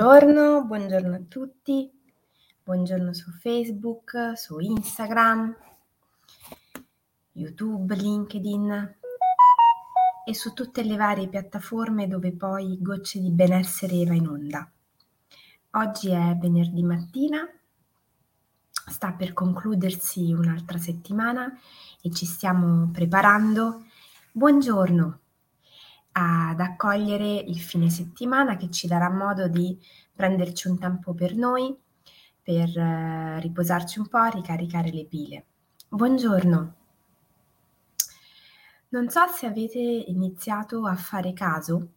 Buongiorno, buongiorno a tutti, buongiorno su Facebook, su Instagram, YouTube, LinkedIn e su tutte le varie piattaforme dove poi Gocce di Benessere va in onda. Oggi è venerdì mattina, sta per concludersi un'altra settimana e ci stiamo preparando. Buongiorno ad accogliere il fine settimana che ci darà modo di prenderci un tempo per noi, per eh, riposarci un po', ricaricare le pile. Buongiorno. Non so se avete iniziato a fare caso,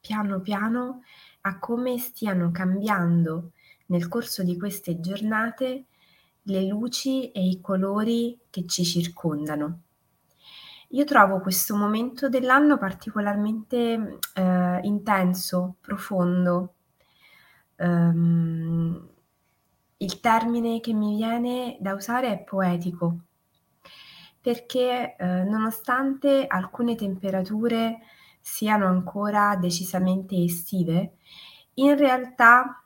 piano piano, a come stiano cambiando nel corso di queste giornate le luci e i colori che ci circondano. Io trovo questo momento dell'anno particolarmente eh, intenso, profondo. Um, il termine che mi viene da usare è poetico, perché eh, nonostante alcune temperature siano ancora decisamente estive, in realtà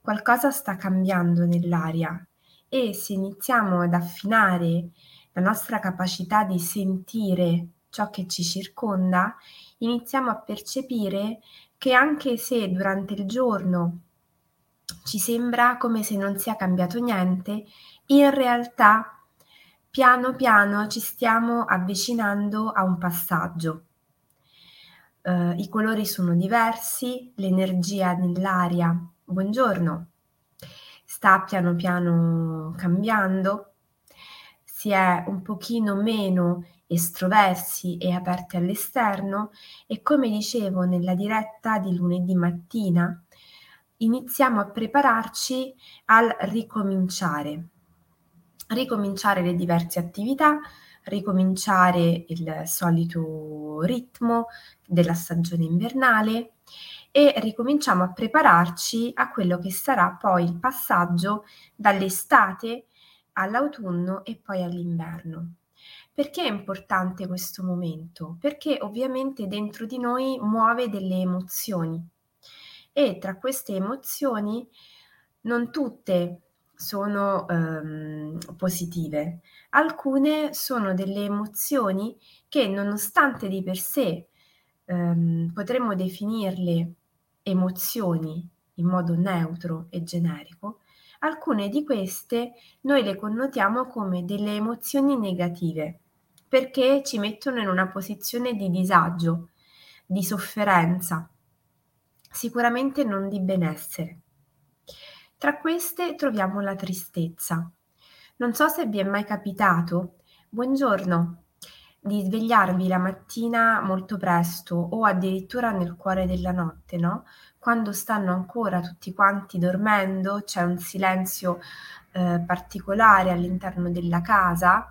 qualcosa sta cambiando nell'aria e se iniziamo ad affinare la nostra capacità di sentire ciò che ci circonda, iniziamo a percepire che anche se durante il giorno ci sembra come se non sia cambiato niente, in realtà piano piano ci stiamo avvicinando a un passaggio. Uh, I colori sono diversi, l'energia nell'aria, buongiorno, sta piano piano cambiando si è un pochino meno estroversi e aperti all'esterno e come dicevo nella diretta di lunedì mattina iniziamo a prepararci al ricominciare. Ricominciare le diverse attività, ricominciare il solito ritmo della stagione invernale e ricominciamo a prepararci a quello che sarà poi il passaggio dall'estate all'autunno e poi all'inverno. Perché è importante questo momento? Perché ovviamente dentro di noi muove delle emozioni e tra queste emozioni non tutte sono ehm, positive, alcune sono delle emozioni che nonostante di per sé ehm, potremmo definirle emozioni in modo neutro e generico, alcune di queste noi le connotiamo come delle emozioni negative perché ci mettono in una posizione di disagio, di sofferenza, sicuramente non di benessere. Tra queste troviamo la tristezza. Non so se vi è mai capitato, buongiorno, di svegliarvi la mattina molto presto o addirittura nel cuore della notte, no? Quando stanno ancora tutti quanti dormendo, c'è un silenzio eh, particolare all'interno della casa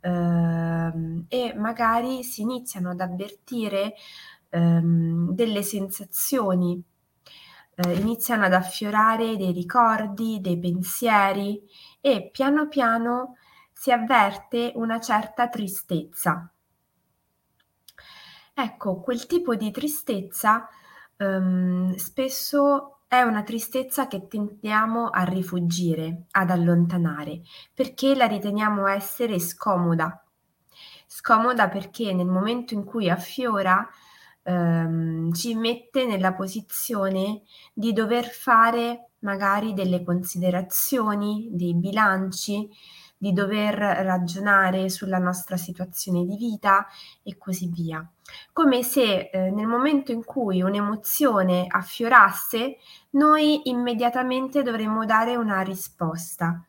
eh, e magari si iniziano ad avvertire ehm, delle sensazioni, eh, iniziano ad affiorare dei ricordi, dei pensieri e piano piano si avverte una certa tristezza. Ecco, quel tipo di tristezza um, spesso è una tristezza che tendiamo a rifugire, ad allontanare, perché la riteniamo essere scomoda. Scomoda perché nel momento in cui affiora um, ci mette nella posizione di dover fare magari delle considerazioni, dei bilanci, di dover ragionare sulla nostra situazione di vita e così via. Come se eh, nel momento in cui un'emozione affiorasse, noi immediatamente dovremmo dare una risposta,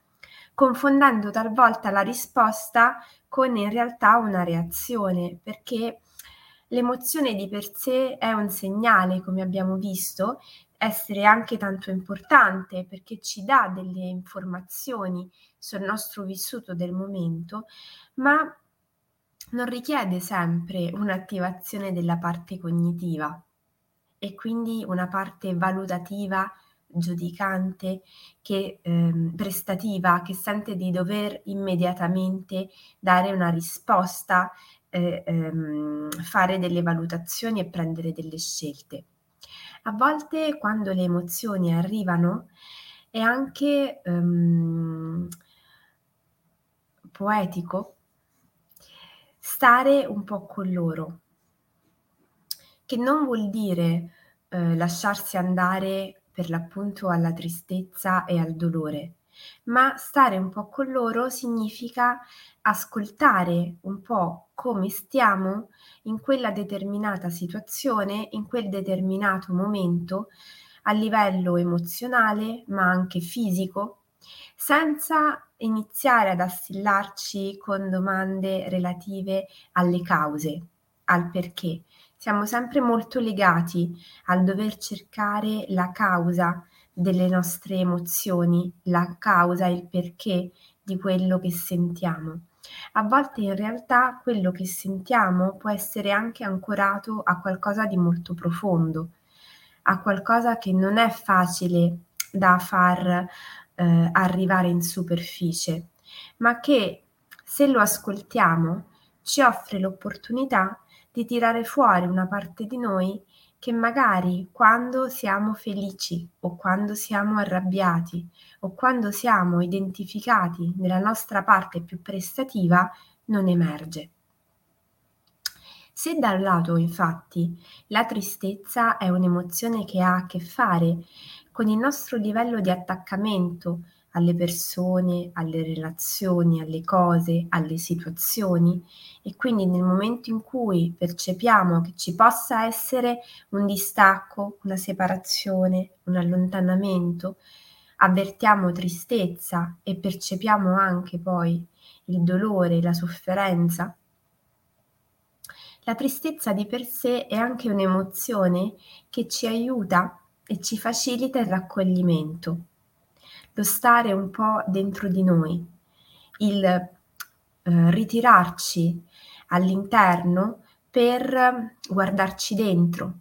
confondendo talvolta la risposta con in realtà una reazione, perché l'emozione di per sé è un segnale, come abbiamo visto, essere anche tanto importante perché ci dà delle informazioni sul nostro vissuto del momento, ma non richiede sempre un'attivazione della parte cognitiva e quindi una parte valutativa, giudicante, che, ehm, prestativa, che sente di dover immediatamente dare una risposta, eh, ehm, fare delle valutazioni e prendere delle scelte. A volte quando le emozioni arrivano è anche, uhm poetico stare un po' con loro. Che non vuol dire, uhm, lasciarsi andare per l'appunto alla tristezza e al dolore, ma stare un po' con loro significa ascoltare un po' come stiamo in quella determinata situazione, in quel determinato momento, a livello emozionale, ma anche fisico, senza iniziare ad assillarci con domande relative alle cause, al perché. Siamo sempre molto legati al dover cercare la causa delle nostre emozioni, la causa, il perché di quello che sentiamo. A volte in realtà quello che sentiamo può essere anche ancorato a qualcosa di molto profondo, a qualcosa che non è facile da far eh, arrivare in superficie, ma che se lo ascoltiamo ci offre l'opportunità di tirare fuori una parte di noi che magari quando siamo felici o quando siamo arrabbiati o quando siamo identificati nella nostra parte più prestativa non emerge. Se da un lato infatti la tristezza è un'emozione che ha a che fare con il nostro livello di attaccamento alle persone, alle relazioni, alle cose, alle situazioni. E quindi nel momento in cui percepiamo che ci possa essere un distacco, una separazione, un allontanamento, avvertiamo tristezza e percepiamo anche poi il dolore, la sofferenza, la tristezza di per sé è anche un'emozione che ci aiuta e ci facilita il raccoglimento, lo stare un po' dentro di noi, il eh, ritirarci all'interno per guardarci dentro,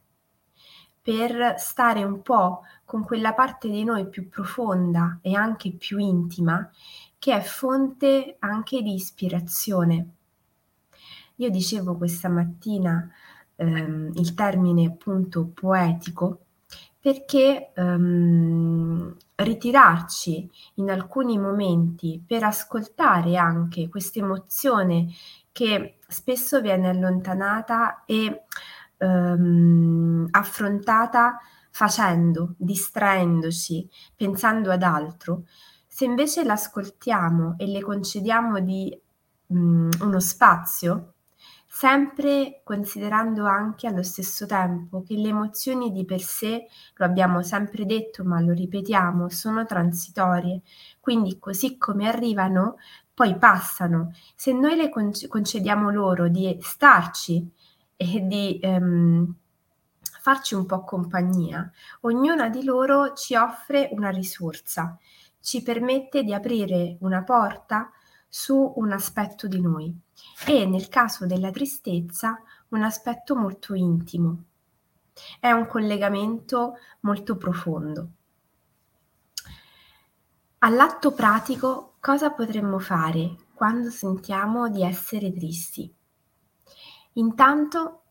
per stare un po' con quella parte di noi più profonda e anche più intima che è fonte anche di ispirazione. Io dicevo questa mattina ehm, il termine appunto poetico perché, uhm, ritirarci in alcuni momenti per ascoltare anche questa emozione che spesso viene allontanata e, uhm, affrontata facendo, distraendoci, pensando ad altro, se invece l'ascoltiamo e le concediamo di mhmm, uno spazio sempre considerando anche allo stesso tempo che le emozioni di per sé, lo abbiamo sempre detto ma lo ripetiamo, sono transitorie, quindi così come arrivano poi passano. Se noi le concediamo loro di starci e di ehm, farci un po' compagnia, ognuna di loro ci offre una risorsa, ci permette di aprire una porta su un aspetto di noi e nel caso della tristezza un aspetto molto intimo. È un collegamento molto profondo. All'atto pratico cosa potremmo fare quando sentiamo di essere tristi? Intanto,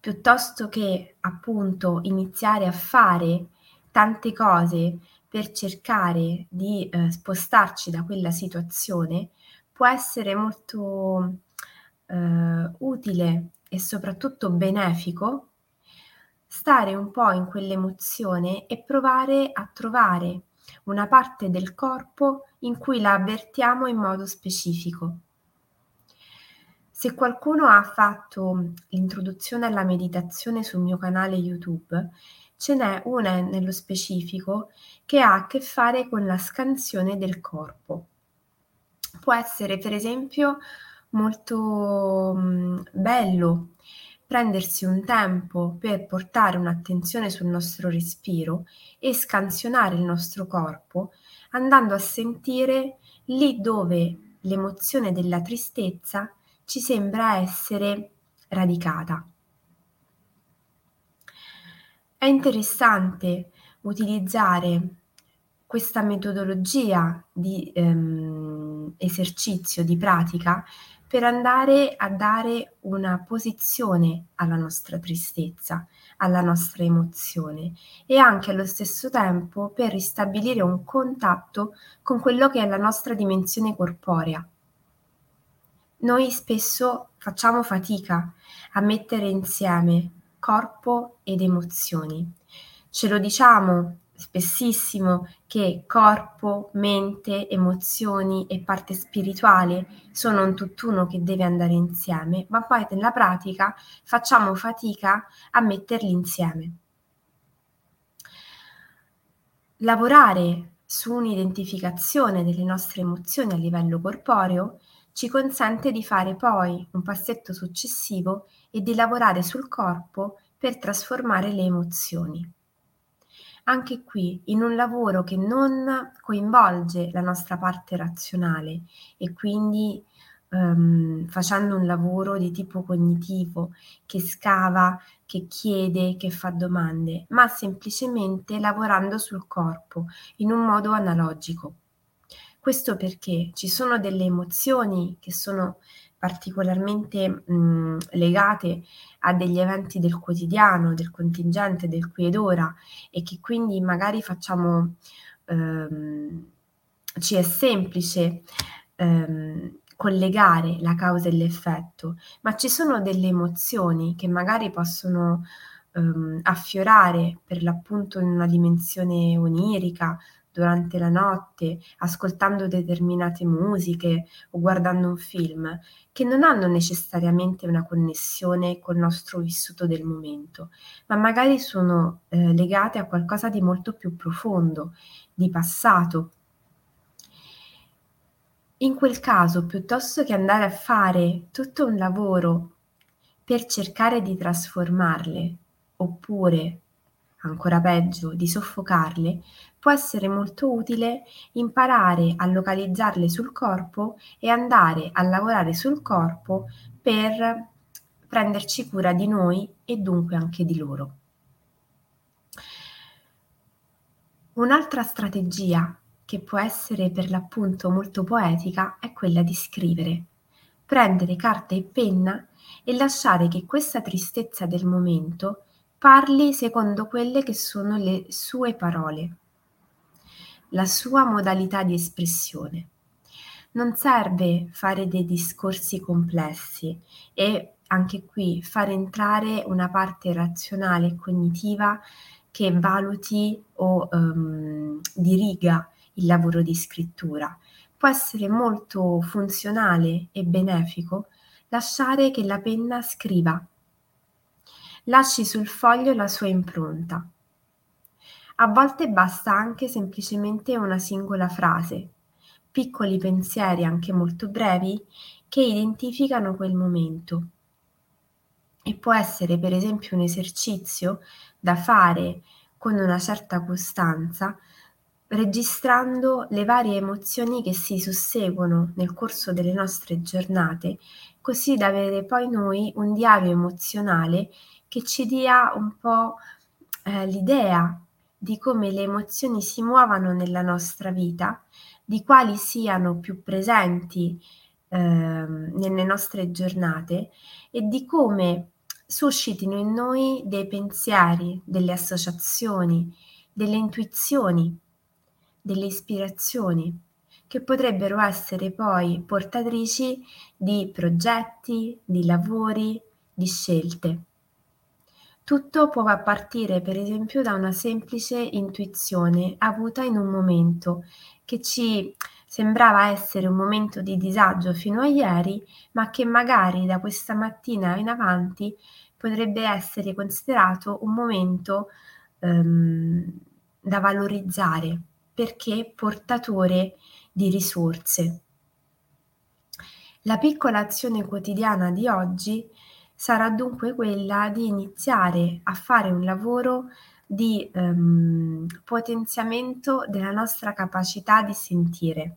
piuttosto che appunto iniziare a fare tante cose per cercare di eh, spostarci da quella situazione, può essere molto eh, utile e soprattutto benefico stare un po' in quell'emozione e provare a trovare una parte del corpo in cui la avvertiamo in modo specifico. Se qualcuno ha fatto l'introduzione alla meditazione sul mio canale YouTube, ce n'è una nello specifico che ha a che fare con la scansione del corpo può essere per esempio molto bello prendersi un tempo per portare un'attenzione sul nostro respiro e scansionare il nostro corpo andando a sentire lì dove l'emozione della tristezza ci sembra essere radicata. È interessante utilizzare questa metodologia di ehm, esercizio, di pratica, per andare a dare una posizione alla nostra tristezza, alla nostra emozione e anche allo stesso tempo per ristabilire un contatto con quello che è la nostra dimensione corporea. Noi spesso facciamo fatica a mettere insieme corpo ed emozioni. Ce lo diciamo spessissimo che corpo, mente, emozioni e parte spirituale sono un tutt'uno che deve andare insieme, ma poi nella pratica facciamo fatica a metterli insieme. Lavorare su un'identificazione delle nostre emozioni a livello corporeo ci consente di fare poi un passetto successivo e di lavorare sul corpo per trasformare le emozioni anche qui in un lavoro che non coinvolge la nostra parte razionale e quindi um, facendo un lavoro di tipo cognitivo che scava, che chiede, che fa domande, ma semplicemente lavorando sul corpo in un modo analogico. Questo perché ci sono delle emozioni che sono particolarmente mh, legate a degli eventi del quotidiano, del contingente, del qui ed ora e che quindi magari facciamo, ehm, ci è semplice ehm, collegare la causa e l'effetto, ma ci sono delle emozioni che magari possono ehm, affiorare per l'appunto in una dimensione onirica, durante la notte, ascoltando determinate musiche o guardando un film, che non hanno necessariamente una connessione col nostro vissuto del momento, ma magari sono eh, legate a qualcosa di molto più profondo, di passato. In quel caso, piuttosto che andare a fare tutto un lavoro per cercare di trasformarle, oppure ancora peggio di soffocarle, può essere molto utile imparare a localizzarle sul corpo e andare a lavorare sul corpo per prenderci cura di noi e dunque anche di loro. Un'altra strategia che può essere per l'appunto molto poetica è quella di scrivere, prendere carta e penna e lasciare che questa tristezza del momento parli secondo quelle che sono le sue parole, la sua modalità di espressione. Non serve fare dei discorsi complessi e anche qui fare entrare una parte razionale e cognitiva che valuti o um, diriga il lavoro di scrittura. Può essere molto funzionale e benefico lasciare che la penna scriva lasci sul foglio la sua impronta. A volte basta anche semplicemente una singola frase, piccoli pensieri anche molto brevi che identificano quel momento. E può essere per esempio un esercizio da fare con una certa costanza, registrando le varie emozioni che si susseguono nel corso delle nostre giornate, così da avere poi noi un diario emozionale che ci dia un po' eh, l'idea di come le emozioni si muovano nella nostra vita, di quali siano più presenti eh, nelle nostre giornate e di come suscitino in noi dei pensieri, delle associazioni, delle intuizioni, delle ispirazioni che potrebbero essere poi portatrici di progetti, di lavori, di scelte. Tutto può partire per esempio da una semplice intuizione avuta in un momento che ci sembrava essere un momento di disagio fino a ieri, ma che magari da questa mattina in avanti potrebbe essere considerato un momento ehm, da valorizzare perché portatore di risorse. La piccola azione quotidiana di oggi sarà dunque quella di iniziare a fare un lavoro di ehm, potenziamento della nostra capacità di sentire.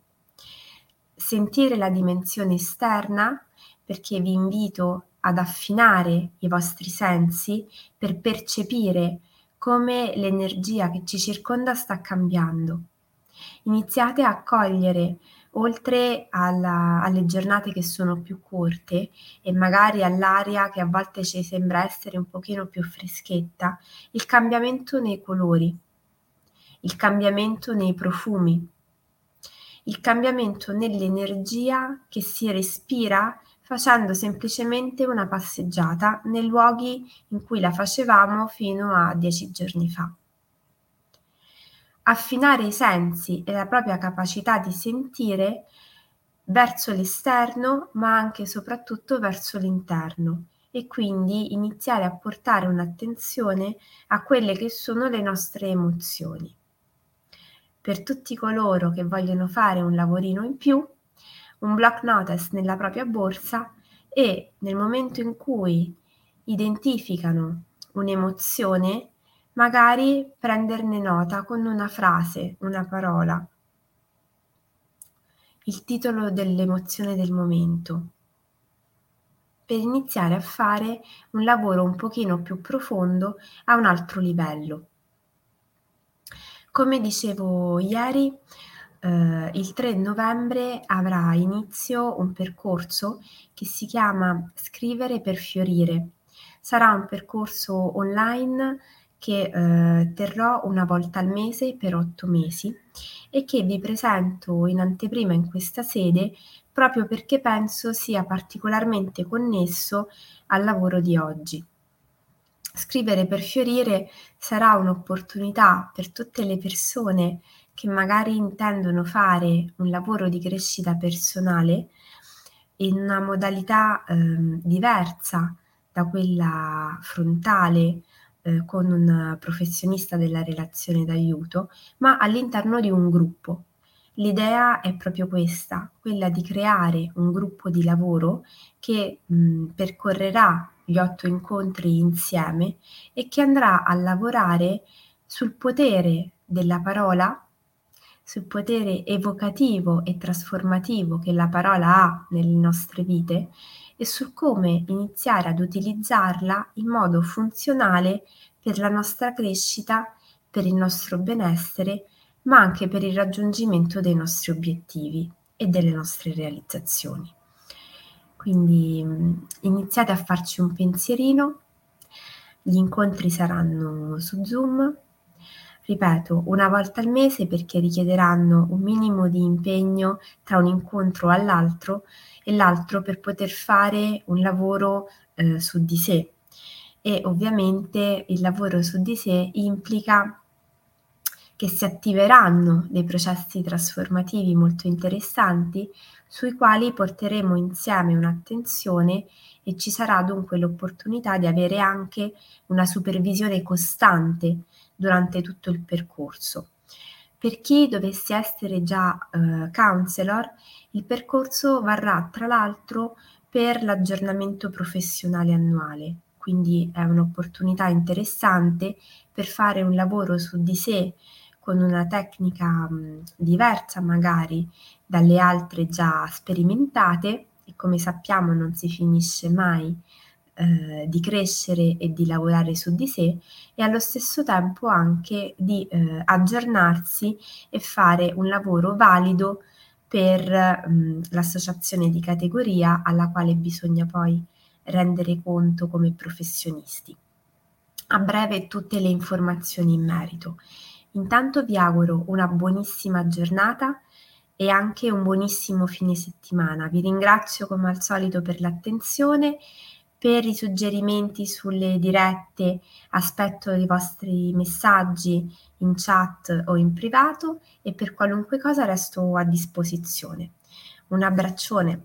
Sentire la dimensione esterna, perché vi invito ad affinare i vostri sensi per percepire come l'energia che ci circonda sta cambiando Iniziate a cogliere oltre alla, alle giornate che sono più corte e magari all'aria che a volte ci sembra essere un pochino più freschetta, il cambiamento nei colori, il cambiamento nei profumi, il cambiamento nell'energia che si respira facendo semplicemente una passeggiata nei luoghi in cui la facevamo fino a dieci giorni fa. Affinare i sensi e la propria capacità di sentire verso l'esterno, ma anche e soprattutto verso l'interno e quindi iniziare a portare un'attenzione a quelle che sono le nostre emozioni. Per tutti coloro che vogliono fare un lavorino in più, un block notice nella propria borsa e nel momento in cui identificano un'emozione, magari prenderne nota con una frase, una parola, il titolo dell'emozione del momento, per iniziare a fare un lavoro un pochino più profondo a un altro livello. Come dicevo ieri, eh, il 3 novembre avrà inizio un percorso che si chiama Scrivere per fiorire. Sarà un percorso online che eh, terrò una volta al mese per otto mesi e che vi presento in anteprima in questa sede proprio perché penso sia particolarmente connesso al lavoro di oggi. Scrivere per fiorire sarà un'opportunità per tutte le persone che magari intendono fare un lavoro di crescita personale in una modalità eh, diversa da quella frontale eh, con un professionista della relazione d'aiuto, ma all'interno di un gruppo. L'idea è proprio questa, quella di creare un gruppo di lavoro che mh, percorrerà gli otto incontri insieme e che andrà a lavorare sul potere della parola sul potere evocativo e trasformativo che la parola ha nelle nostre vite e su come iniziare ad utilizzarla in modo funzionale per la nostra crescita, per il nostro benessere, ma anche per il raggiungimento dei nostri obiettivi e delle nostre realizzazioni. Quindi iniziate a farci un pensierino, gli incontri saranno su Zoom, ripeto, una volta al mese perché richiederanno un minimo di impegno tra un incontro all'altro e l'altro per poter fare un lavoro eh, su di sé. E ovviamente il lavoro su di sé implica che si attiveranno dei processi trasformativi molto interessanti sui quali porteremo insieme un'attenzione e ci sarà dunque l'opportunità di avere anche una supervisione costante durante tutto il percorso. Per chi dovesse essere già eh, counselor, il percorso varrà tra l'altro per l'aggiornamento professionale annuale, quindi è un'opportunità interessante per fare un lavoro su di sé con una tecnica mh, diversa magari dalle altre già sperimentate. E come sappiamo non si finisce mai eh, di crescere e di lavorare su di sé e allo stesso tempo anche di eh, aggiornarsi e fare un lavoro valido per mh, l'associazione di categoria alla quale bisogna poi rendere conto come professionisti. A breve tutte le informazioni in merito. Intanto vi auguro una buonissima giornata e anche un buonissimo fine settimana. Vi ringrazio come al solito per l'attenzione per i suggerimenti sulle dirette aspetto i vostri messaggi in chat o in privato e per qualunque cosa resto a disposizione. Un abbraccione.